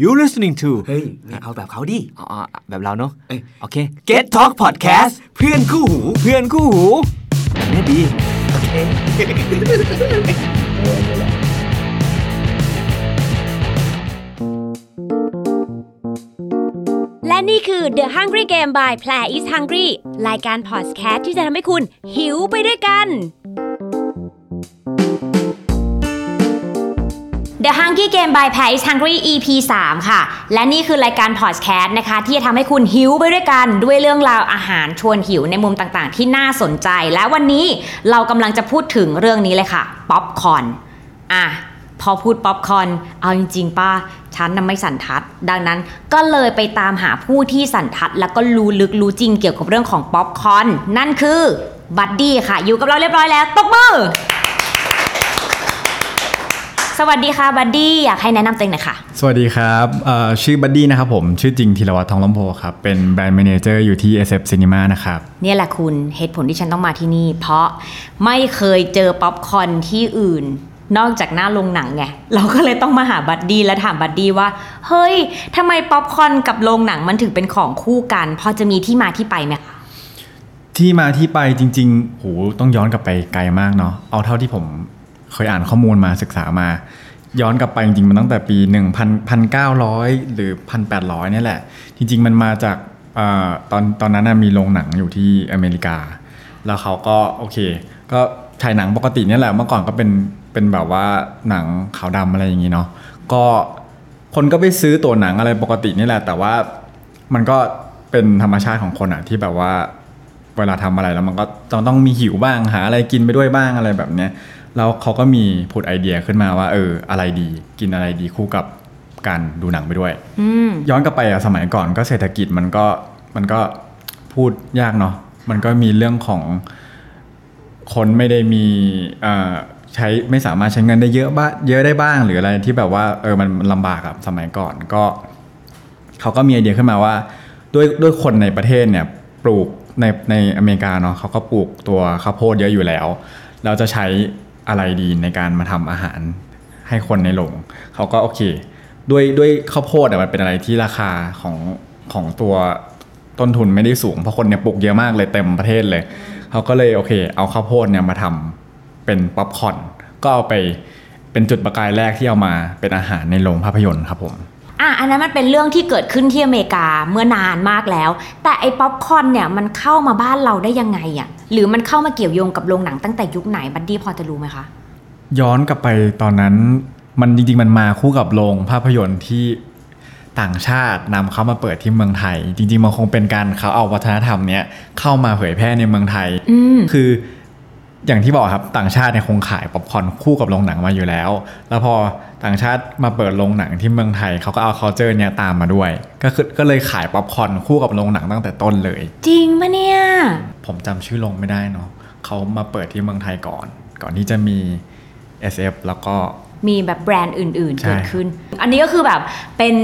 You listening to เฮ้ยไม่เอาแบบเขาดิอ๋อแบบเราเนาะเอ้ยโอเค Get Talk Podcast เพื่อนคู่หู เพื่อนคู่หูแบบนี้ดีและนี่คือ The Hungry Game by Play is Hungry รายการพอดแคสต์ที่จะทำให้คุณหิวไปด้วยกัน The Hungry Game by Play is Hungry EP 3 ค่ะ และนี่คือรายการพอดแคสต์นะคะ ที่จะทำให้คุณหิวไปด้วยกัน ด้วยเรื่องราวอาหารชวนหิวในมุมต่างๆ ที่น่าสนใจ และวันนี้เรากำลังจะพูดถึงเรื่องนี้เลยค่ะป๊อปคอร์นอะพอพูดป๊อปคอร์นเอาจริงๆป้าฉันน่ะไม่สันทัด ดังนั้นก็เลยไปตามหาผู้ที่สันทัด แล้วก็รู้ลึกรู้จริงเกี่ยวกับเรื่องของป๊อปคอร์นนั่นคือบัดดี้ค่ะ อยู่กับเราเรียบร้อยแล้วตบมือ สวัสดีค่ะบัดดี้อยากให้แนะนำตัวเองหน่อยค่ะ สวัสดีครับเอ่อชื่อบัดดี้นะครับผมชื่อจริงธีรวัตรทองลำโพครับเป็นแบรนด์ a ม a นเจอร์อยู่ที่ SF Cinema นะครับเนี่ยแหละคุณเหตุผลที่ฉันต้องมาที่นี่ เพราะไม่เคยเจอป๊อปคอร์นที่อื่นนอกจากหน้าโรงหนังไงเราก็เลยต้องมาหาบัดดี้และถามบัดดี้ว่า เฮ้ยทำไมป๊อปคอร์นกับโรงหนังมันถึงเป็นของคู่กัน พอจะมีที่มาที่ไปไหมคะที่มาที่ไปจริงๆโหต้องย้อนกลับไปไกลมากเนาะเอาเท่าที่ผม เคยอ่านข้อมูลมาศึกษามา ย้อนกลับไปจริงๆ มันตั้งแต่ปี1,900 หรือ 1,800เนี่ยแหละ จริง ๆ มันมาจากอตอนตอนนั้นมีโรงหนังอยู่ที่อเมริกา แล้วเขาก็โอเค ก็ฉายหนังปกติเนี่ยแหละเมื่อก่อนก็เป็นเป็นแบบว่าหนังขาวดำอะไรอย่างงี้เนาะก็คนก็ไปซื้อตัวหนังอะไรปกตินี่แหละ แต่ว่ามันก็เป็นธรรมชาติของคนอะที่แบบว่าเวลาทำอะไรแล้วมันก็ต้องต้องมีหิวบ้างหาอะไรกินไปด้วยบ้างอะไรแบบเนี้ย แล้วเขาก็มีผุดไอเดียขึ้นมาว่า เออ อะไรดี กินอะไรดีคู่กับการดูหนังไปด้วยอืมย้อนกลับไปอะสมัยก่อนก็เศรษฐกิจมันก็มันก็พูดยากเนาะมันก็มีเรื่องของคนไม่ได้มีเอ่อใช้ไม่สามารถใช้เงินได้เยอะบ้างเยอะได้บ้างหรืออะไรที่แบบว่าเออมันมันลำบากอะสมัยก่อนก็เขาก็มีไอเดียขึ้นมาว่าด้วยด้วยคนในประเทศเนี่ยปลูกในในอเมริกาเนาะเขาก็ปลูกตัวข้าวโพดเยอะอยู่แล้ว เราจะใช้ อะไรดีในการมาทำอาหารให้คนในโรงเขาก็โอเค ด้วยด้วยข้าวโพดมันเป็นอะไรที่ราคาของของตัวต้นทุนไม่ได้สูงเพราะคนเนี่ยปลูกเยอะมากเลยเต็มประเทศเลยเขาก็เลยโอเค เอาข้าวโพดเนี่ยมาทำเป็นป๊อปคอร์นก็เอาไปเป็นจุดประกายแรกที่เอามาเป็นอาหารในโรงภาพยนตร์ครับผม อะอันนั้นมันเป็นเรื่องที่เกิดขึ้นที่อเมริกาเมื่อนานมากแล้ว แต่ไอ้ป๊อปคอร์นเนี่ยมันเข้ามาบ้านเราได้ยังไงอะ่ะหรือมันเข้ามาเกี่ยวโยงกับโรงหนังตั้งแต่ยุคไหนบัดดี้พอจะรู้ไหมคะย้อนกลับไปตอนนั้น มันจริงๆมันมาคู่กับโรงภาพยนตร์ที่ต่างชาตินำเข้ามาเปิดที่เมืองไทย จริงๆมันคงเป็นการเขาเอาวัฒนธรรมเนี้ยเข้ามาเผยแพร่ในเมืองไทยอืมคือ อย่างที่บอกครับต่างชาติเนี่ยคงขายป๊อปคอร์นคู่กับโรงหนังมาอยู่แล้ว แล้วพอต่างชาติมาเปิดโรงหนังที่เมืองไทยเขาก็เอา culture เนี่ยตามมาด้วย ก็คือก็เลยขายป๊อปคอร์นคู่กับโรงหนังตั้งแต่ต้นเลย จริงปะเนี่ย ผมจำชื่อโรงไม่ได้เนาะเขามาเปิดที่เมืองไทยก่อน ก่อนที่จะมี SF แล้วก็มีแบบแบรนด์อื่นๆใช่เกิดขึ้น อันนี้ก็คือแบบเป็น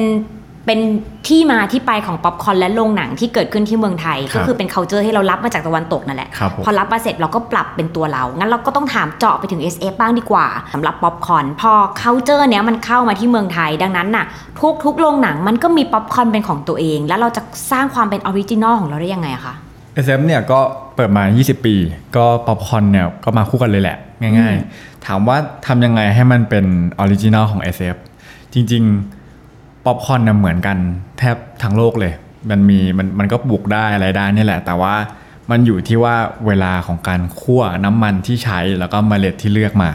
เป็นที่มาที่ไปของป๊อปคอร์นและโรงหนังที่เกิดขึ้นที่เมืองไทย ก็คือเป็น c u เจอร์ที่เรารับมาจากตะวันตกนั่นแหละครับผมพอรับมาเสร็จเราก็ปรับเป็นตัวเรา งั้นเราก็ต้องถามเจาะไปถึง SF บ้างดีกว่าสำหรับป๊อปคอร์นพอ c u เจอร์เนี้ยมันเข้ามาที่เมืองไทย ดังนั้นน่ะทุกทุกโรงหนังมันก็มีป๊อปคอร์นเป็นของตัวเอง แล้วเราจะสร้างความเป็น original ของเราได้ยังไงอะคะ SF เนี่ยก็เปิดมา 20 ปี ก็ป๊อปคอร์นเนี่ยก็มาคู่กันเลยแหละ ง่าย ๆ ถามว่าทำยังไงให้มันเป็น original ของ SF จริง ๆ ป๊อปคอร์นเนี่ยเหมือนกันแทบทั้งโลกเลย มันมีมันมันก็ปลูกได้อะไรได้นี่แหละ แต่ว่ามันอยู่ที่ว่าเวลาของการคั่วน้ำมันที่ใช้แล้วก็เมล็ดที่เลือกมา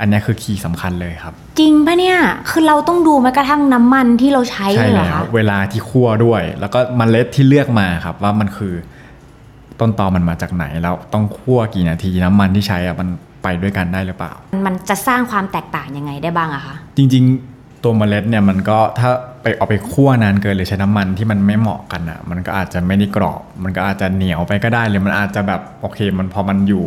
อันเนี้ยคือคีย์สำคัญเลยครับ จริงปะเนี่ยคือเราต้องดูแม้กระทั่งน้ำมันที่เราใช้ใช่เลยเหรอแล้วคะเวลาที่คั่วด้วย แล้วก็เมล็ดที่เลือกมาครับ ว่ามันคือต้นตอมันมาจากไหนแล้วต้องคั่วกี่นาทีน้ำมันที่ใช้อะมันไปด้วยกันได้หรือเปล่า มันจะสร้างความแตกต่างยังไงได้บ้างอะคะจริง ๆ ตัวเมล็ดเนี่ยมันก็ถ้าไปเอาไปคั่วนานเกินหรือใช้น้ำมันที่มันไม่เหมาะกันอะ มันก็อาจจะไม่ได้กรอบ มันก็อาจจะเหนียวไปก็ได้หรือมันอาจจะแบบโอเค มันพอมันอยู่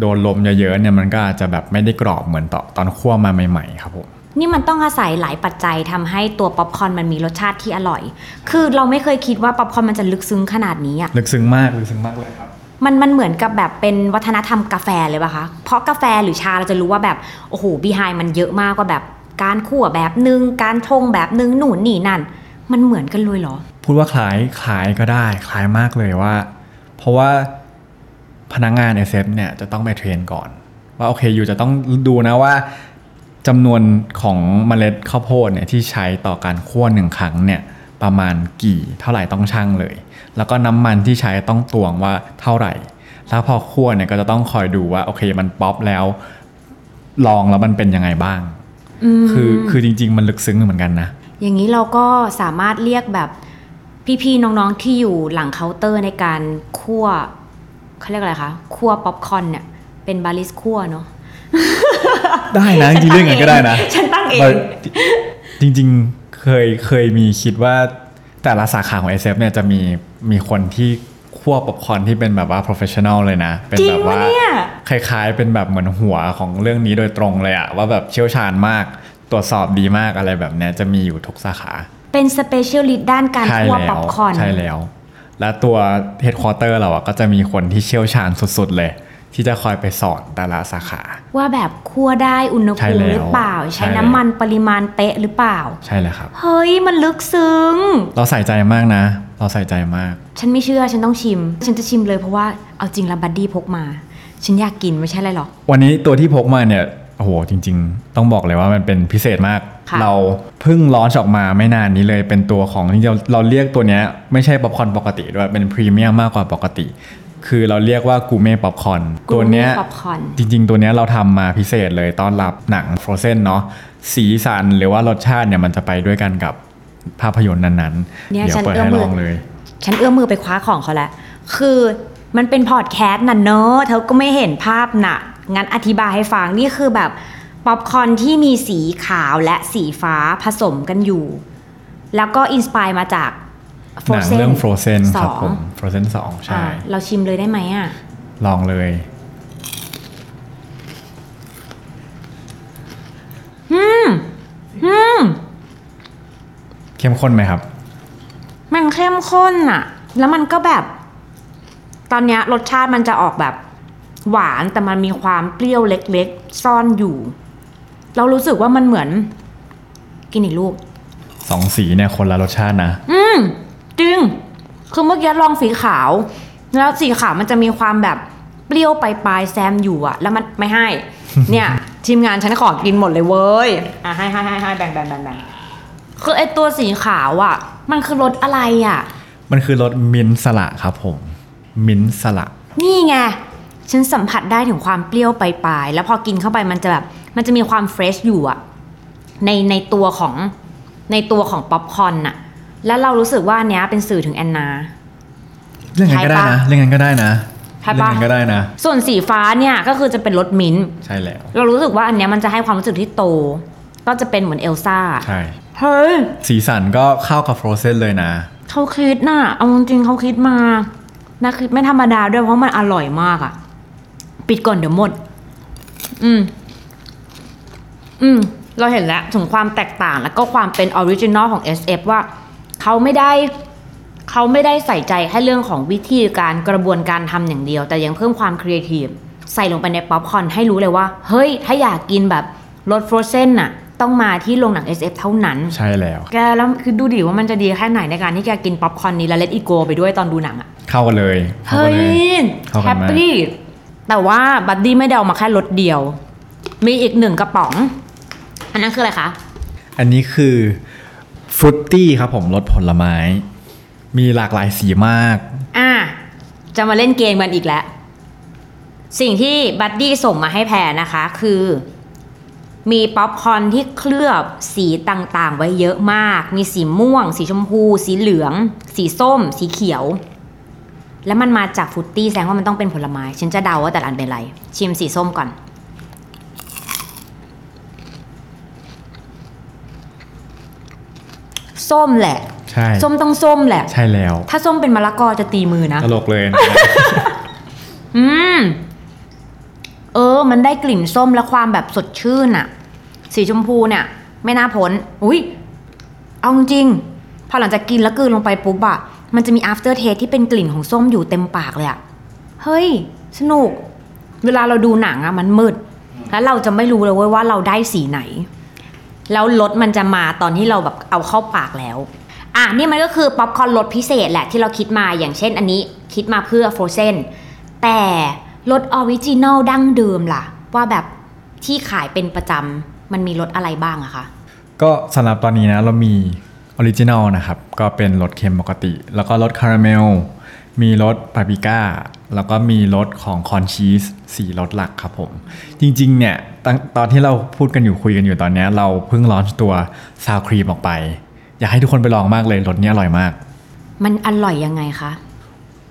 โดนลมเยอะๆเนี่ยมันก็อาจจะแบบไม่ได้กรอบเหมือนตอนตอนคั่วมาใหม่ๆครับผมนี่มันต้องอาศัยหลายปัจจัยทำให้ตัวป๊อปคอร์นมันมีรสชาติที่อร่อย คือเราไม่เคยคิดว่าป๊อปคอร์นมันจะลึกซึ้งขนาดนี้อะลึกซึ้งมากลึกซึ้งมากเลยครับ มันมันเหมือนกับแบบเป็นวัฒนธรรมกาแฟเลยป่ะคะ เพราะกาแฟหรือชาเราจะรู้ว่าแบบโอ้โหบีไฮมันเยอะมากว่าแบบ การคั่วแบบนึง การชงแบบนึงนู่นนี่นั่น มันเหมือนกันเลยเหรอ พูดว่าคล้ายคล้ายก็ได้ คล้ายมากเลยว่า เพราะว่าพนักงงาน SF เนี่ยจะต้องไปเทรนก่อน ว่าโอเคอยู่จะต้องดูนะว่าจำนวนของเมล็ดข้าวโพดเนี่ยที่ใช้ต่อการคั่วหนึ่งครั้งเนี่ยประมาณกี่เท่าไหร่ต้องชั่งเลย แล้วก็น้ำมันที่ใช้ต้องตวงว่าเท่าไหร่ แล้วพอคั่วเนี่ยก็จะต้องคอยดูว่าโอเคมันป๊อปแล้ว ลองแล้วมันเป็นยังไงบ้าง คือคือจริง ๆ มันลึกซึ้งเหมือนกันนะ อย่างนี้เราก็สามารถเรียกแบบพี่ๆน้องๆที่อยู่หลังเคาน์เตอร์ในการคั่วเขาเรียกอะไรคะคั่วป๊อปคอร์นเนี่ยเป็นบาริสคั่วเนาะได้นะจริงๆเรื่องนั้นก็ได้นะฉันตั้งเองเราจริง ๆเคยเคยมีคิดว่าแต่ละสาขาของ SF เนี่ยจะมีมีคนที่ คั่วป๊อปคอร์นที่เป็นแบบว่า professional เลยนะ เป็นจริงแบบว่าปะเนี่ยคล้ายๆ เป็นแบบเหมือนหัวของเรื่องนี้โดยตรงเลยอะว่าแบบเชี่ยวชาญมาก ตรวจสอบดีมากอะไรแบบเนี้ยจะมีอยู่ทุกสาขา เป็น specialist ด้านการใช่คั่วแล้ป๊อวปคอร์นใช่แล้ว และตัวเฮดค q อเตอร์เราอะก็จะมีคนที่เชี่ยวชาญสุดๆเลย ที่จะคอยไปสอนแต่ละสาขา ว่าแบบคั่วได้อุณหภูมิแล้วหรือเปล่า ใช่แล้วใช้น้ำมันปริมาณเป๊ะหรือเปล่า ใช่เลยครับ เฮ้ย มันลึกซึ้ง เราใส่ใจมากนะ เราใส่ใจมาก ฉันไม่เชื่อฉันต้องชิม ฉันจะชิมเลยเพราะว่าเอาจริงแล้วบัดดี้พกมา ฉันอยากกินไม่ใช่อะไรหรอก วันนี้ตัวที่พกมาเนี่ยโอ้โหจริง ๆ ต้องบอกเลยว่ามันเป็นพิเศษมากค่ะเราเพิ่ง launch ออกมาไม่นานนี้เลยเป็นตัวของที่เราเราเรียกตัวเนี้ยไม่ใช่ป๊อปคอร์นปกติด้วยเป็นพรีเมียมมากกว่าปกติ คือเราเรียกว่า gourmet popcorn ตัวเนี้ยป๊อปคอร์นจริง ๆ ตัวเนี้ยเราทำมาพิเศษเลยต้อนรับหนัง Frozen เนาะสีสันหรือว่ารสชาติเนี่ยมันจะไปด้วยกันกับภาพยนตร์นั้นๆเนี่ยเดี๋ยวฉันเปิดเอื้อมมือให้มืลองเลย ฉันเอื้อมมือไปคว้าของเขาแล้ว คือมันเป็นพอดแคสต์น่ะเนอะเธอก็ไม่เห็นภาพน่ะ งั้นอธิบายให้ฟังนี่คือแบบป๊อปคอร์นที่มีสีขาวและสีฟ้าผสมกันอยู่ แล้วก็ inspire มาจาก หนังเรื่อง Frozen สองครับผม Frozen 2ใช่อะเราชิมเลยได้ไหมอะ ลองเลยอืมเข้มข้นไหมครับ มันเข้มข้นอะแล้วมันก็แบบ ตอนเนี้ยรสชาติมันจะออกแบบ หวานแต่มันมีความเปรี้ยวเล็กๆ ซ่อนอยู่ เรารู้สึกว่ามันเหมือน กินอีกลูก สองสีเนี่ยคนละรสชาตินะ อืม จริง คือเมื่อกี้ลองสีขาว แล้วสีขาวมันจะมีความแบบเปรี้ยวปลายๆแซมอยู่อะแล้วมันไม่ให้ เนี่ย ทีมงานฉันขอกินหมดเลยเว้ยอะให้ให้ให้ให้แบ่งแบ่งแบ่งแบ่งคือไอตัวสีขาวอะมันคือรสอะไรอะมันคือรสมิ้นท์สละครับผม มิ้นท์สละ นี่ไงฉันสัมผัสได้ถึงความเปรี้ยวปลายๆแล้วพอกินเข้าไปมันจะแบบมันจะมีความ fresh อยู่อะในในตัวของในตัวของป๊อปคอร์นอะ แล้วเรารู้สึกว่าอันเนี้ยเป็นสื่อถึงแอนนาเรื่องนั้นก็ได้นะเรื่องนั้นก็ได้นะใช่ปะ เรื่องนั้นก็ได้นะ ส่วนสีฟ้าเนี่ยก็คือจะเป็นรสมิ้นท์ใช่แล้ว เรารู้สึกว่าอันเนี้ยมันจะให้ความรู้สึกที่โต ก็จะเป็นเหมือนเอลซ่า ใช่ เฮ้ย สีสันก็เข้ากับ Frozen เลยนะ เขาคิดน่ะ เอาจริงๆเขาคิดมานะคิดไม่ธรรมดาด้วยเพราะมันอร่อยมากอะปิดก่อนเดี๋ยวหมด อืม อืม เราเห็นแล้วถึงความแตกต่างแล้วก็ความเป็น original ของ SF ว่า เขาไม่ได้เขาไม่ได้ใส่ใจแค่เรื่องของวิธีการกระบวนการทำอย่างเดียว แต่ยังเพิ่มความครีเอทีฟใส่ลงไปในป๊อปคอร์นให้รู้เลยว่า เฮ้ย ถ้าอยากกินแบบรส Frozen น่ะ ต้องมาที่โรงหนัง SF เท่านั้น ใช่แล้ว แกแล้วคือดูดิว่ามันจะดีแค่ไหนในการที่แกกินป๊อปคอร์นนี้แล้วเล t อีโกไปด้วยตอนดูหนังอะเข้ากันเลย เฮ้ย เข้ากันเลยเข้ากันมาก แฮปปี้แต่ว่าบัดดี้ไม่ได้เอามาแค่รสเดียว มีอีกหนึ่งกระป๋อง อันนั้นคืออะไรคะ อันนี้คือ fruity ครับผมรสผลไม้ มีหลากหลายสีมาก อะจะมาเล่นเกมกันอีกแล้ว สิ่งที่บัดดี้ส่งมาให้แพรนะคะคือ มีป๊อปคอร์นที่เคลือบสีต่างๆ ไว้เยอะมาก มีสีม่วง สีชมพู สีเหลือง สีส้ม สีเขียว แล้วมันมาจาก fruity แสดงว่ามันต้องเป็นผลไม้ ฉันจะเดาว่าแต่ละอันเป็นอะไร ชิมสีส้มก่อน ส้มแหละใช่ส้มต้องส้มแหละ ใช่แล้ว ถ้าส้มเป็นมะละกอจะตีมือนะตลกเลยนะอืมเออ มันได้กลิ่นส้มและความแบบสดชื่นอะสีชมพูเนี่ย ไม่น่าพ้นอุ้ยเอาจริงๆพอหลังจากกินแล้วกลืนลงไปปุ๊บอะมันจะมี after taste ที่เป็นกลิ่นของส้มอยู่เต็มปากเลยอะเฮ้ย สนุก เวลาเราดูหนังอะมันมืด แล้วเราจะไม่รู้เลยเว้ยว่าเราได้สีไหน แล้วรสมันจะมาตอนที่เราแบบเอาเข้าปากแล้วอะนี่มันก็คือป๊อปคอร์นรสพิเศษแหละที่เราคิดมาอย่างเช่น อันนี้คิดมาเพื่อ Frozen แต่รส original ดั้งเดิมล่ะ ว่าแบบที่ขายเป็นประจำมันมีรสอะไรบ้างอะคะก็สำหรับตอนนี้นะเรามี original นะครับ ก็เป็นรสเค็มปกติ แล้วก็รสคาราเมล มีรสปาปริก้า แล้วก็มีรสของ corn cheeseสี่รสหลักครับผม จริงๆเนี่ยตอนตอนที่เราพูดกันอยู่คุยกันอยู่ตอนเนี้ยเราเพิ่งลอนตัวซาวครีมออกไป อยากให้ทุกคนไปลองมากเลยรสนี้อร่อยมาก มันอร่อยยังไงคะ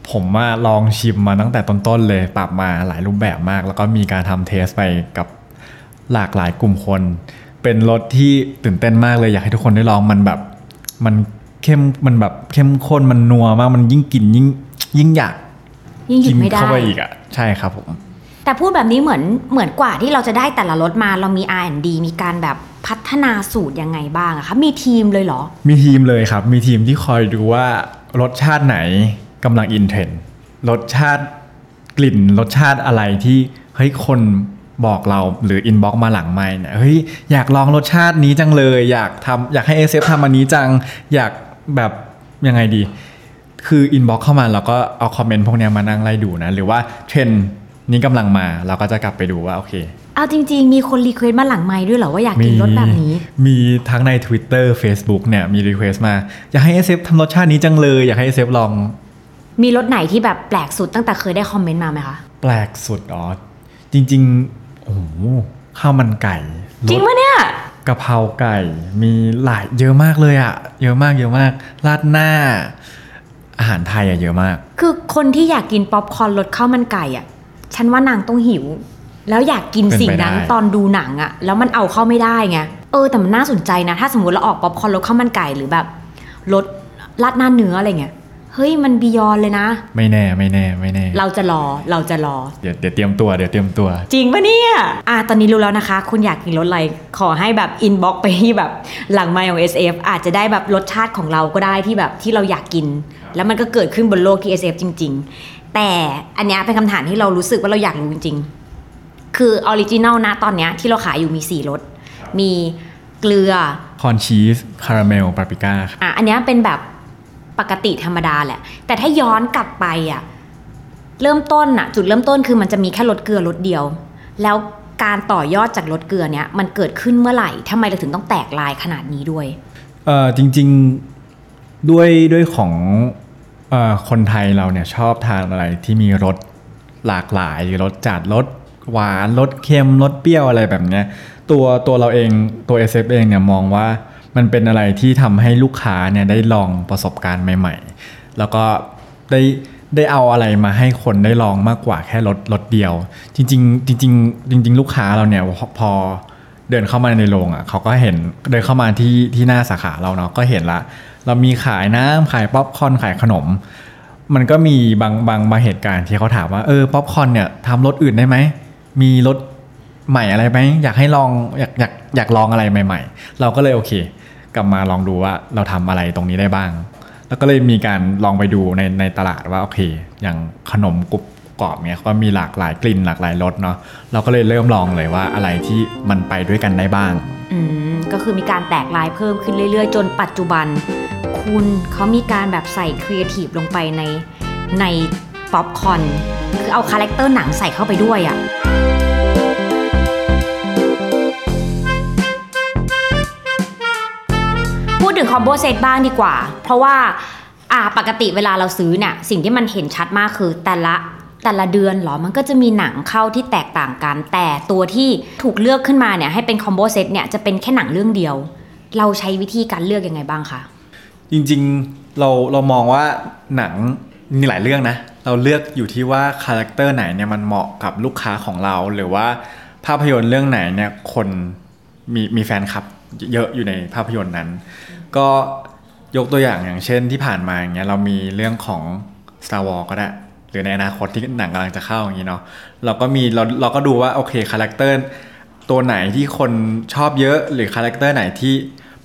ผมมาลองชิมมาตั้งแต่ต้นๆเลยปรับมาหลายรูปแบบมาก แล้วก็มีการทำเทสไปกับหลากหลายกลุ่มคน เป็นรสที่ตื่นเต้นมากเลยอยากให้ทุกคนได้ลองมันแบบมันเข้มมันแบบเข้มข้นมันนัวมากมันยิ่งกินยิ่ง ยิ่งอยากยิ่งหยุกิดไม่ได้เข้าไปอีกอะใช่ครับผมแต่พูดแบบนี้เหมือนเหมือนกว่าที่เราจะได้แต่ละรสมาเรามี R&D มีการแบบพัฒนาสูตรยังไงบ้างอะคะมีทีมเลยเหรอ มีทีมเลยครับ มีทีมที่คอยดูว่ารสชาติไหนกำลัง in trend รสชาติกลิ่นรสชาติอะไรที่เฮ้ยคนบอกเราหรือ inbox มาหลังไมค์เนี่ยเฮ้ยอยากลองรสชาตินี้จังเลย อยากทำอยากให้ SF ทำอันนี้จังอยากแบบยังไงดี คือ inbox เข้ามาเราก็เอา comment พวกเนี้ยมานั่งไล่ดูนะ หรือว่าเทรนด์นี้กำลังมาเราก็จะกลับไปดูว่า โอเค เอาจริง ๆ มีคน request มาหลังไมค์ด้วยเหรอ ว่าอยากกินรสแบบนี้ มีทั้งใน Twitter Facebook เนี่ยมี request มา อยากให้ SF ทำรสชาตินี้จังเลย อยากให้ SF ลอง มีรสไหนที่แบบแปลกสุดตั้งแต่เคยได้ comment มาไหมคะแปลกสุดอ๋อจริง ๆ โอ้โหข้าวมันไก่จริงรสปะเนี่ยกะเพราไก่มีหลายเยอะมากเลยอะเยอะมากเยอะมากราดหน้า อาหารไทยอะเยอะมาก คือคนที่อยากกินป๊อปคอร์นรสข้าวมันไก่อะฉันว่านางต้องหิว แล้วอยากกินเป็นไปสิ่งนั้นได้ตอนดูหนังอะแล้วมันเอาเข้าไม่ได้ไงเออแต่มันน่าสนใจนะ ถ้าสมมติเราออกป๊อปคอร์นรสข้าวมันไก่หรือแบบรสราดหน้าเนื้ออะไรเงี้ย เฮ้ยมัน beyond เลยนะ ไม่แน่ไม่แน่ไม่แน่ เราจะรอเราจะรอ เดี๋ยวเดี๋ยวเตรียมตัวเดี๋ยวเตรียมตัว จริงปะเนี่ยอะตอนนี้รู้แล้วนะคะ คุณอยากกินรสอะไรขอให้แบบ inbox ไปที่แบบหลังไมค์ของ SF อาจจะได้แบบรสชาติของเราก็ได้ที่แบบที่เราอยากกิน แล้วมันก็เกิดขึ้นบนโลกที่ SF จริง ๆ แต่อันเนี้ยเป็นคำถามที่เรารู้สึกว่าเราอยากรู้จริงๆ คือ original นะตอนเนี้ยที่เราขายอยู่มี4รสมีเกลือ corn cheese คาราเมลปาปริก้าอะอันเนี้ยเป็นแบบ ปกติธรรมดาแหละ แต่ถ้าย้อนกลับไปอะเริ่มต้นอะ จุดเริ่มต้นคือมันจะมีแค่รสเกลือรสเดียว แล้วการต่อยอดจากรสเกลือเนี้ยมันเกิดขึ้นเมื่อไหร่ทำไมเราถึงต้องแตกลายขนาดนี้ด้วยเออจริง ๆด้วยด้วยของเอ่อคนไทยเราเนี่ยชอบทานอะไรที่มีรสหลากหลายรสจัดรสหวานรสเค็มรสเปรี้ยวอะไรแบบเนี้ยตัวตัวเราเองตัว SF เองเนี่ยมองว่า มันเป็นอะไรที่ทำให้ลูกค้าเนี่ยได้ลองประสบการณ์ใหม่ ๆ แล้วก็ได้ได้เอาอะไรมาให้คนได้ลองมากกว่าแค่รสรสเดียว จริงๆจริงๆจริง ๆ ลูกค้าเราเนี่ยพอเดินเข้ามาในโรงอะเขาก็เห็นเดินเข้ามาที่ที่หน้าสาขาเราเนาะก็เห็นละ เรามีขายน้ำขายป๊อปคอร์นขายขนม มันก็มีบางบางบางเหตุการณ์ที่เขาถามว่าเออป๊อปคอร์นเนี่ยทำรสอื่นได้ไหมมีรสใหม่อะไรไหมอยากให้ลองอยากอยากอยากลองอะไรใหม่ ๆ เราก็เลยโอเค กลับมาลองดูว่าเราทำอะไรตรงนี้ได้บ้าง แล้วก็เลยมีการลองไปดูในในตลาดว่าโอเค อย่างขนมกรุบกรอบเนี่ยก็มีหลากหลายกลิ่นหลากหลายรสเนาะเราก็เลยเริ่มลองเลยว่าอะไรที่มันไปด้วยกันได้บ้างอืมก็คือมีการแตกลายเพิ่มขึ้นเรื่อยๆ จนปัจจุบัน คุณเขามีการแบบใส่ครีเอทีฟลงไปในในป๊อปคอร์นคือเอา character หนังใส่เข้าไปด้วยอะ่ะ พูดถึง combo set บ้างดีกว่า เพราะว่าอ่าปกติเวลาเราซื้อเนี่ยสิ่งที่มันเห็นชัดมากคือแต่ละแต่ละเดือนหรอ มันก็จะมีหนังเข้าที่แตกต่างกัน แต่ตัวที่ถูกเลือกขึ้นมาเนี่ยให้เป็น combo set เนี่ยจะเป็นแค่หนังเรื่องเดียว เราใช้วิธีการเลือกยังไงบ้างคะ จริงๆเราเรามองว่าหนังมีหลายเรื่องนะ เราเลือกอยู่ที่ว่า character ไหนเนี่ยมันเหมาะกับลูกค้าของเรา หรือว่าภาพยนตร์เรื่องไหนเนี่ยคนมีมีแฟนคลับ เยอะอยู่ในภาพยนตร์นั้น ก็ยกตัวอย่างอย่างเช่นที่ผ่านมาอย่างเงี้ยเรามีเรื่องของ Star Wars ก็ได้ หรือในอนาคตที่หนังกำลังจะเข้าอย่างนี้เนาะเราก็มีเราเราก็ดูว่าโอเค character ตัวไหนที่คนชอบเยอะหรือคาแรคเตอร์ไหนที่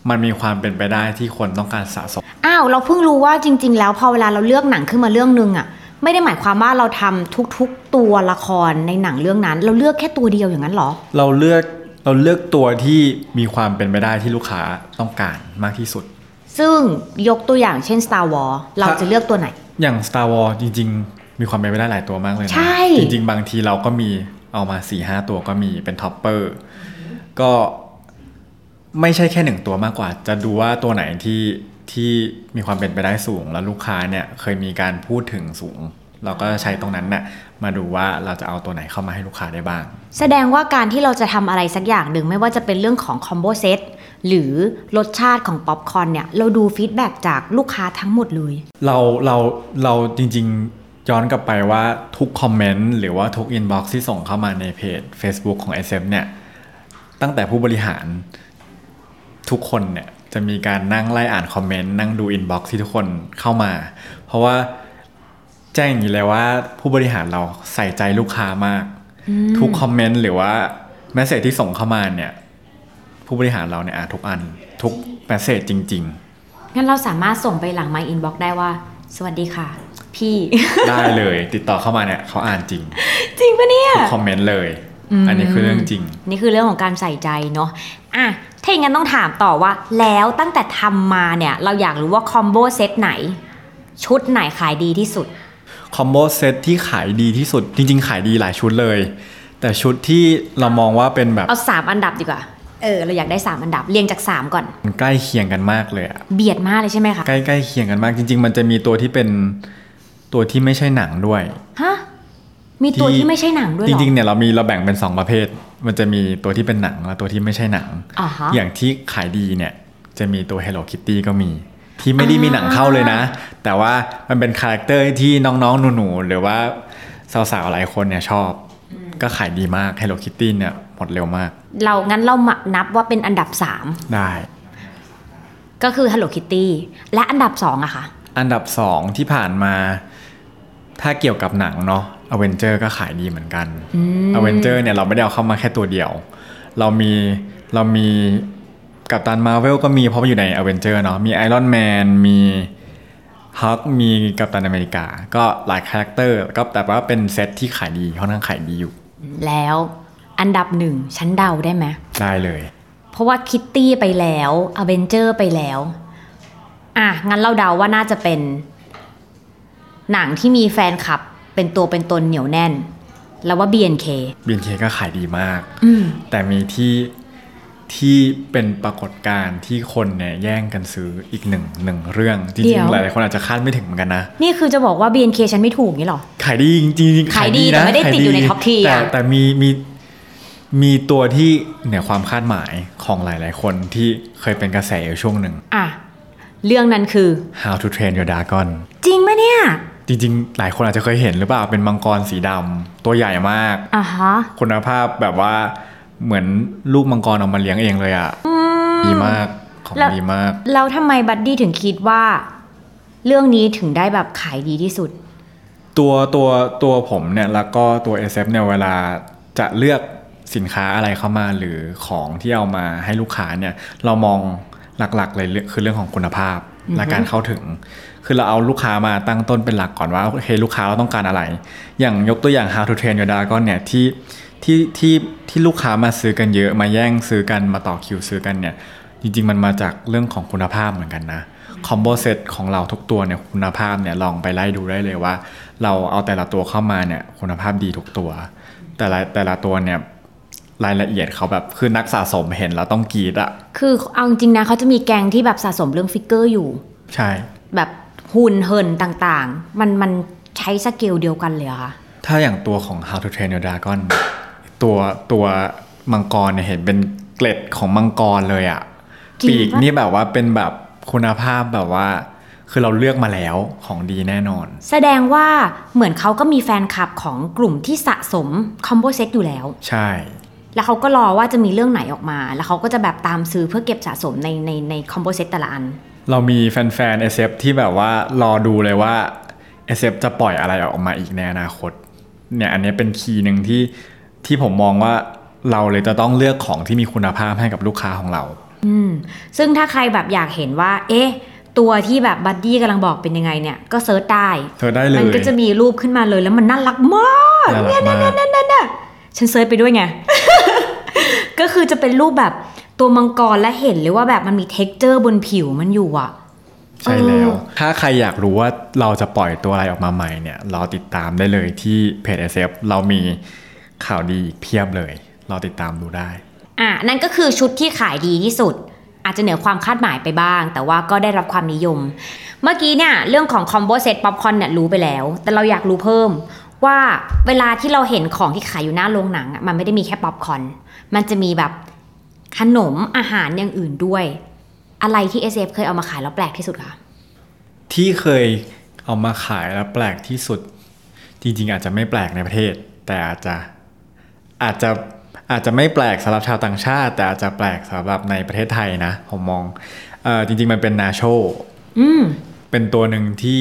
มันมีความเป็นไปได้ที่คนต้องการสะสม อ้าว เราเพิ่งรู้ว่าจริง ๆ แล้วพอเวลาเราเลือกหนังขึ้นมาเรื่องนึงอะ่ะไม่ได้หมายความว่าเราทำทุกๆตัวละครในหนังเรื่องนั้น เราเลือกแค่ตัวเดียวอย่างนั้นเหรอ เราเลือก เราเลือกตัวที่มีความเป็นไปได้ที่ลูกค้าต้องการมากที่สุด ซึ่งยกตัวอย่างเช่น Star Wars เราจะเลือกตัวไหน อย่าง Star Wars จริง ๆ มีความเป็นไปได้หลายตัวมากเลยนะใช่จริง ๆ บางทีเราก็มีเอามาสี่ห้าตัวก็มีเป็น topper ก็ไม่ใช่แค่หนึ่งตัวมากกว่า จะดูว่าตัวไหนที่ที่มีความเป็นไปได้สูง แล้วลูกค้าเนี่ยเคยมีการพูดถึงสูง เราก็ใช้ตรงนั้นเนี่ยมาดูว่าเราจะเอาตัวไหนเข้ามาให้ลูกค้าได้บ้าง แสดงว่าการที่เราจะทำอะไรสักอย่างหนึ่งไม่ว่าจะเป็นเรื่องของ combo set หรือรสชาติของป๊อปคอร์นเนี่ยเราดู feedback จากลูกค้าทั้งหมดเลย เราเราเราจริง ๆ ย้อนกลับไปว่าทุกคอมเมนต์หรือว่าทุก inbox ที่ส่งเข้ามาในเพจ Facebook ของ SF เนี่ยตั้งแต่ผู้บริหารทุกคนเนี่ยจะมีการนั่งไล่อ่านคอมเมนต์นั่งดู inbox ที่ทุกคนเข้ามา เพราะว่า แจ้งอย่างนี้เลยว่า ผู้บริหารเราใส่ใจลูกค้ามาก ทุกคอมเมนต์หรือว่า message ที่ส่งเข้ามาเนี่ย ผู้บริหารเราเนี่ยอ่านทุกอัน ทุกแมสเซจจริง ๆ งั้นเราสามารถส่งไปหลัง My Inbox ได้ว่า สวัสดีค่ะ พี่ ได้เลยติดต่อเข้ามาเนี่ยเขาอ่านจริง จริงปะเนี่ยทุกคอมเมนต์เลย อันนี้คือเรื่องจริง นี่คือเรื่องของการใส่ใจเนาะอะถ้าอย่างนั้นต้องถามต่อว่า แล้วตั้งแต่ทำมาเนี่ย เราอยากรู้ว่าคอมโบเซตไหน ชุดไหนขายดีที่สุด คอมโบเซตที่ขายดีที่สุดจริง ๆ ขายดีหลายชุดเลย แต่ชุดที่เรามองว่าเป็นแบบเอาสามอันดับดีกว่าเออเราอยากได้สามอันดับเรียงจากสามก่อนมันใกล้เคียงกันมากเลยอะเบียดมากเลยใช่ไหมคะใกล้ใกล้เคียงกันมากจริง ๆ มันจะมีตัวที่เป็นตัวที่ไม่ใช่หนังด้วยฮะมีตัวที่ไม่ใช่หนังด้วยเหรอ จริงๆเนี่ยเรามีเราแบ่งเป็นสองประเภท มันจะมีตัวที่เป็นหนังและตัวที่ไม่ใช่หนังอ่าฮะอย่างที่ขายดีเนี่ยจะมีตัว Hello Kitty ก็มี ที่ไม่ได้มีหนังเข้าเลยนะ แต่ว่ามันเป็น character ที่น้องๆหนูๆหรือว่าสาวๆหลายคนเนี่ยชอบ ก็ขายดีมาก Hello Kitty เนี่ยหมดเร็วมาก เรางั้นเรามานับว่าเป็นอันดับสามได้ ก็คือ Hello Kitty และอันดับสองอะค่ะอันดับสองที่ผ่านมา ถ้าเกี่ยวกับหนังเนาะอเวนเจอร์ก็ขายดีเหมือนกันอเวนเจอร์เนี่ยเราไม่ได้เอาเข้ามาแค่ตัวเดียว เรามีเรามี กัปตันมา r v เวลก็มีเพราะว่าอยู่ในอเวนเจอร์เนาะมีไอรอนแมนมีฮัลค์มีกัปตันอเมริกา ก็หลาย character ก็แต่ว่าเป็นเซตที่ขายดีค่อนข้างขายดีอยู่ แล้วอันดับหนึ่งฉันเดาได้ไหมได้เลย เพราะว่าคิตตี้ไปแล้วอเวนเจอร์ไปแล้ว อะ งั้นเราเดาว่าน่าจะเป็น หนังที่มีแฟนคลับ เป็นตัวเป็นตนเหนียวแน่น แล้วว่า BNK BNK ก็ขายดีมากอืมแต่มีที่ ที่เป็นปรากฏการณ์ที่คนเนี่ยแย่งกันซื้ออีกหนึ่งหนึ่งเรื่องจเดี๋ยวหลายๆคนอาจจะคาดไม่ถึงเหมือนกันนะ นี่คือจะบอกว่า BNK ฉันไม่ถูกงี้หรอ ขายดีจริงๆ ขายดีนะแต่ไม่ได้ติดอยู่ใน top tier แต่อะแต่มีมีมีตัวที่เหนือความคาดหมายของหลายๆ คนที่เคยเป็นกระแสอยู่ช่วงหนึ่งอะเรื่องนั้นคือ How to Train Your Dragon จริงไหมเนี่ยจริงๆ หลายคนอาจจะเคยเห็นหรือเปล่าเป็นมังกรสีดำตัวใหญ่มากอะฮะคุณภาพแบบว่า เหมือนลูกมังกรเอามาเลี้ยงเองเลยอะดีมากของแล้วดีมากแล้วทำไมบัดดี้ถึงคิดว่า เรื่องนี้ถึงได้แบบขายดีที่สุด ตัวตัวตัวผมเนี่ยแล้วก็ตัว SF เนี่ยเวลาจะเลือกสินค้าอะไรเข้ามาหรือของที่เอามาให้ลูกค้าเนี่ย เรามองหลักๆเลยเรื่องคือเรื่องของคุณภาพและการเข้าถึง คือเราเอาลูกค้ามาตั้งต้นเป็นหลักก่อนว่าโอเคลูกค้าเราต้องการอะไร อย่างยกตัวอย่าง How to Train Your Dragon เนี่ยที่ ที่ที่ที่ลูกค้ามาซื้อกันเยอะมาแย่งซื้อกันมาต่อคิวซื้อกันเนี่ย จริง ๆ มันมาจากเรื่องของคุณภาพเหมือนกันนะ combo set ของเราทุกตัวเนี่ยคุณภาพเนี่ยลองไปไล่ดูได้เลยว่า เราเอาแต่ละตัวเข้ามาเนี่ยคุณภาพดีทุกตัว แต่ละแต่ละตัวเนี่ยรายละเอียดเขาแบบคือนักสะสมเห็นแล้วต้องกรี๊ดอะคือเอาจริงๆนะเขาจะมีแก๊งที่แบบสะสมเรื่อง figure อยู่ ใช่ แบบหุ่นเหินต่างๆ มันมันใช้สเกลเดียวกันเลยเหรอค่ะถ้าอย่างตัวของ How to Train Your Dragon ตัวตัวมังกรเนี่ยเห็นเป็นเกล็ดของมังกรเลยอะจริงปีกปะนี่แบบว่าเป็นแบบคุณภาพแบบว่า คือเราเลือกมาแล้วของดีแน่นอน แสดงว่าเหมือนเขาก็มีแฟนคลับของกลุ่มที่สะสม combo set อยู่แล้ว ใช่ แล้วเขาก็รอว่าจะมีเรื่องไหนออกมา แล้วเขาก็จะแบบตามซื้อเพื่อเก็บสะสมในในใน combo set แต่ละอัน เรามีแฟนๆ SF ที่แบบว่ารอดูเลยว่า SF จะปล่อยอะไรออกมาอีกในอนาคตเนี่ยอันนี้เป็น key หนึ่งที่ ที่ผมมองว่าเราเลยจะต้องเลือกของที่มีคุณภาพให้กับลูกค้าของเรา อืมซึ่งถ้าใครแบบอยากเห็นว่า เอ๊ะ ตัวที่แบบบัดดี้กำลังบอกเป็นยังไงเนี่ย ก็ search ได้เธอได้เลย มันก็จะมีรูปขึ้นมาเลยแล้วมันน่ารักมากน่ารักมากฉัน search ไปด้วยไง ก็คือจะเป็นรูปแบบตัวมังกรและเห็นเลยว่าแบบมันมี texture บนผิวมันอยู่อะใช่แล้วเออถ้าใครอยากรู้ว่าเราจะปล่อยตัวอะไรออกมาใหม่เนี่ยรอติดตามได้เลยที่เพจ SF เรามี ข่าวดีอีกเพียบเลยรอติดตามดูได้ อะนั่นก็คือชุดที่ขายดีที่สุด อาจจะเหนือความคาดหมายไปบ้าง แต่ว่าก็ได้รับความนิยม เมื่อกี้เนี่ยเรื่องของ combo set ป๊อปคอร์นเนี่ยรู้ไปแล้ว แต่เราอยากรู้เพิ่มว่าเวลาที่เราเห็นของที่ขายอยู่หน้าโรงหนังอะมันไม่ได้มีแค่ป๊อปคอร์นมันจะมีแบบขนมอาหารอย่างอื่นด้วย อะไรที่ SF เคยเอามาขายแล้วแปลกที่สุดคะที่เคยเอามาขายแล้วแปลกที่สุด จริงๆ อาจจะไม่แปลกในประเทศ แต่อาจจะ อาจจะอาจจะไม่แปลกสำหรับชาวต่างชาติ แต่อาจจะแปลกสำหรับในประเทศไทยนะ ผมมองเออจริง ๆ มันเป็นนาโชอืมเป็นตัวหนึ่งที่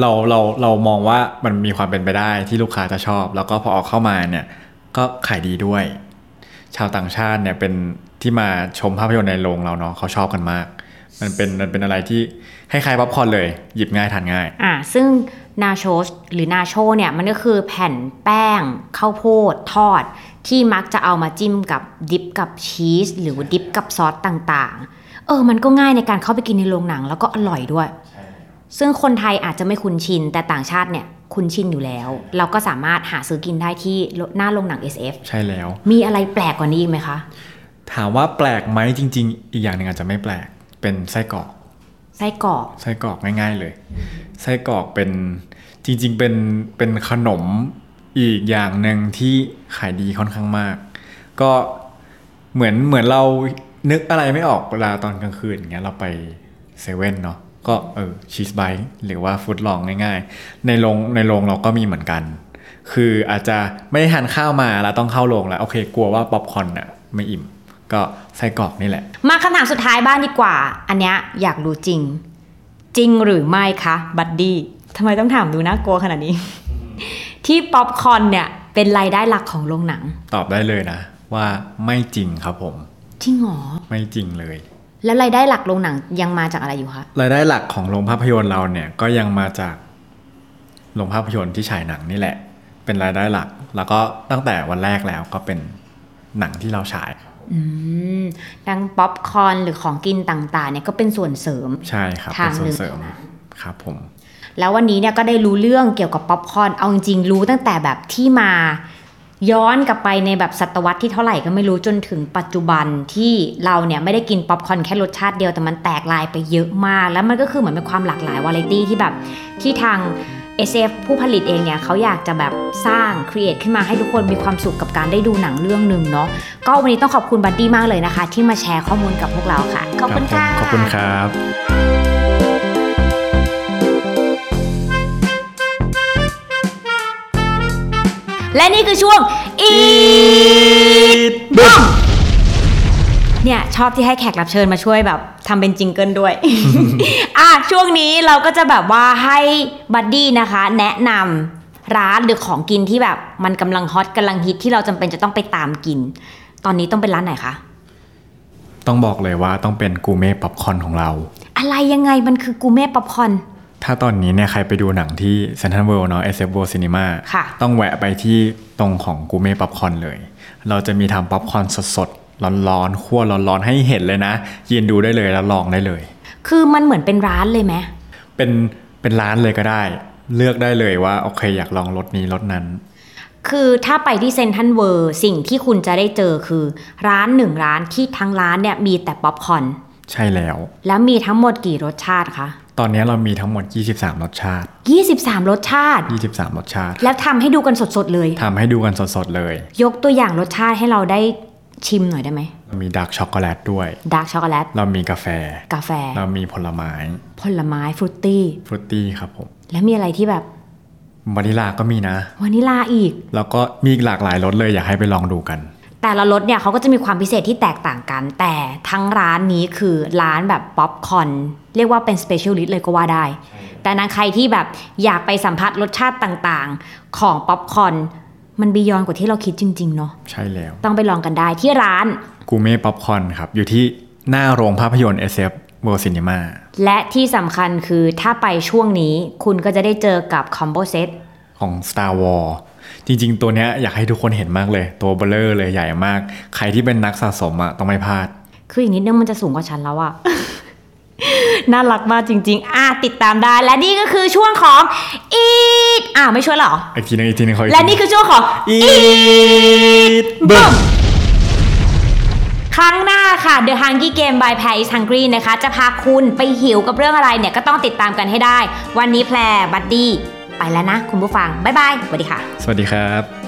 เราเราเรามองว่ามันมีความเป็นไปได้ที่ลูกค้าจะชอบ แล้วก็พอเอาเข้ามาเนี่ย ก็ขายดีด้วย ชาวต่างชาติเนี่ยเป็นที่มาชมภาพยนตร์ในโรงเราเนาะเขาชอบกันมาก มันเป็นมันเป็นอะไรที่คล้ายๆป๊อปคอร์นเลย หยิบง่ายทานง่าย อ่า ซึ่ง nachos หรือนาโชเนี่ยมันก็คือแผ่นแป้งข้าวโพดทอด ที่มักจะเอามาจิ้มกับ dip กับชีส หรือว่า dip กับซอสต่างๆ เออ มันก็ง่ายในการเข้าไปกินในโรงหนังแล้วก็อร่อยด้วย ซึ่งคนไทยอาจจะไม่คุ้นชิน แต่ต่างชาติเนี่ยคุ้นชินอยู่แล้ว เราก็สามารถหาซื้อกินได้ที่หน้าโรงหนัง SF ใช่แล้ว มีอะไรแปลกกว่านี้อีกไหมคะ ถามว่าแปลกไหมจริง ๆ อีกอย่างหนึ่งอาจจะไม่แปลกเป็นไส้กรอก ไส้กรอกไส้กรอกง่าย ๆ เลยไส้กรอกเป็นจริง ๆ เป็นเป็นขนมอีกอย่างหนึ่งที่ขายดีค่อนข้างมาก ก็เหมือนเหมือนเรานึกอะไรไม่ออกเวลาตอนกลางคืนอย่างเงี้ยเราไปเซเว่นเนาะก็เออ cheese bite หรือว่า footlong ง่ายๆ ในโรงในโรงเราก็มีเหมือนกัน คืออาจจะไม่ได้ทานข้าวมาแล้วต้องเข้าโรงแล้ว โอเค กลัวว่าป๊อปคอร์นน่ะไม่อิ่ม ก็ไส้กรอกนี่แหละ มาคำถามสุดท้ายบ้างดีกว่า อันเนี้ยอยากรู้จริง จริงหรือไม่คะบัดดี้ทำไมต้องถามดูน่ากลัวขนาดนี้ ที่ป๊อปคอร์นเนี่ยเป็นรายได้หลักของโรงหนัง ตอบได้เลยนะ ว่าไม่จริงครับผมจริงเหรอไม่จริงเลย แล้วรายได้หลักโรงหนังยังมาจากอะไรอยู่คะรายได้หลักของโรงภาพยนตร์เราเนี่ยก็ยังมาจากโรงภาพยนตร์ที่ฉายหนังนี่แหละ เป็นรายได้หลัก แล้วก็ตั้งแต่วันแรกแล้วก็เป็นหนังที่เราฉายอืม ดังป๊อปคอร์นหรือของกินต่างๆเนี่ยก็เป็นส่วนเสริมใช่ครับเป็นทางส่วนหนึ่งเสริมครับผมแล้ววันนี้เนี่ยก็ได้รู้เรื่องเกี่ยวกับป๊อปคอร์นเอาจริงๆรู้ตั้งแต่แบบที่มาย้อนกลับไปในแบบศตวรรษที่เท่าไหร่ก็ไม่รู้จนถึงปัจจุบันที่เราเนี่ยไม่ได้กินป๊อปคอร์นแค่รสชาติเดียวแต่มันแตกลายไปเยอะมาก แล้วมันก็คือเหมือนเป็นความหลากหลายวาไรตี้ที่แบบที่ทาง SF ผู้ผลิตเองเนี่ยเขาอยากจะแบบสร้าง create ขึ้นมาให้ทุกคนมีความสุขกับการได้ดูหนังเรื่องหนึ่งเนาะก็วันนี้ต้องขอบคุณบัดดี้มากเลยนะคะ ที่มาแชร์ข้อมูลกับพวกเราค่ะ ขอบคุณรัค่ะผมขอบคุณครับและนี่คือช่วง Eat บ้อง เนี่ยชอบที่ให้แขกรับเชิญมาช่วยแบบทำเป็นจิงเกิลด้วย อะช่วงนี้เราก็จะแบบว่าให้บัดดี้นะคะ แนะนำร้านหรือของกินที่แบบมันกำลังฮอตกำลังฮิตที่เราจำเป็นจะต้องไปตามกิน ตอนนี้ต้องเป็นร้านไหนคะ ต้องบอกเลยว่าต้องเป็น Gourmet Popcorn ของเรา อะไรยังไงมันคือกูเม่ป๊อปคอร์นถ้าตอนนี้เนี่ยใครไปดูหนังที่เซนทรัลเวิลด์เนาะ SF World Cinema ค่ะต้องแวะไปที่ตรงของ Gourmet Popcorn เลย เราจะมีทำป๊อปคอร์นสดๆ ร้อนๆคั่วร้อนๆให้เห็นเลยนะยืนดูได้เลยแล้วลองได้เลย คือมันเหมือนเป็นร้านเลยไหมเป็นเป็นร้านเลยก็ได้ เลือกได้เลยว่าโอเคอยากลองรสนี้รสนั้น คือถ้าไปที่เซนทรัลเวิลด์สิ่งที่คุณจะได้เจอคือ ร้านหนึ่งร้านที่ทั้งร้านเนี่ยมีแต่ป๊อปคอร์นใช่แล้ว แล้วมีทั้งหมดกี่รสชาติคะตอนนี้เรามีทั้งหมด 23 รสชาติ 23 รสชาติ 23 รสชาติ แล้วทำให้ดูกันสดๆเลยทำให้ดูกันสดๆเลย ยกตัวอย่างรสชาติให้เราได้ ชิมหน่อยได้ไหม เรามี dark chocolate ด้วย dark chocolate เรามีกาแฟ กาแฟ เรามีผลไม้ ผลไม้ fruity fruity ครับผม แล้วมีอะไรที่แบบวานิลาก็มีนะ วานิลาอีก แล้วก็มีอีกหลากหลายรสเลยอยากให้ไปลองดูกัน แต่ละรสเนี่ยเขาก็จะมีความพิเศษที่แตกต่างกัน แต่ทั้งร้านนี้คือร้านแบบป๊อปคอร์นเรียกว่าเป็น specialist เลยก็ว่าได้ ฉะนั้นใครที่แบบอยากไปสัมผัสรสชาติต่างๆ ของป๊อปคอร์น มัน beyond กว่าที่เราคิดจริง ๆ เนาะใช่แล้ว ต้องไปลองกันได้ที่ร้านGourmet Popcorn ครับ อยู่ที่หน้าโรงภาพยนตร์ SF World Cinema และที่สำคัญคือถ้าไปช่วงนี้คุณก็จะได้เจอกับ combo setของ Star Wars จริง ๆ ตัวเนี้ยอยากให้ทุกคนเห็นมากเลย ตัวเบลเลอร์เลยใหญ่มาก ใครที่เป็นนักสะสมอะต้องไม่พลาด คืออีกนิดนึงมันจะสูงกว่าฉันแล้วอะ น่ารักมากจริง ๆ อะติดตามได้ และนี่ก็คือช่วงของ Eat อะไม่ช่วยเหรอ อีกทีนึงอีกทีนึงขออีกและนี่คือช่วงของอีทบึ้บึ้มมครั้งหน้าค่ะ The Hungry Game by Pair is Hungry นะคะ จะพาคุณไปหิวกับเรื่องอะไรเนี่ย ก็ต้องติดตามกันให้ได้ วันนี้แพรบัดดี้ไปแล้วนะ คุณผู้ฟัง บ๊ายบาย สวัสดีค่ะ สวัสดีครับ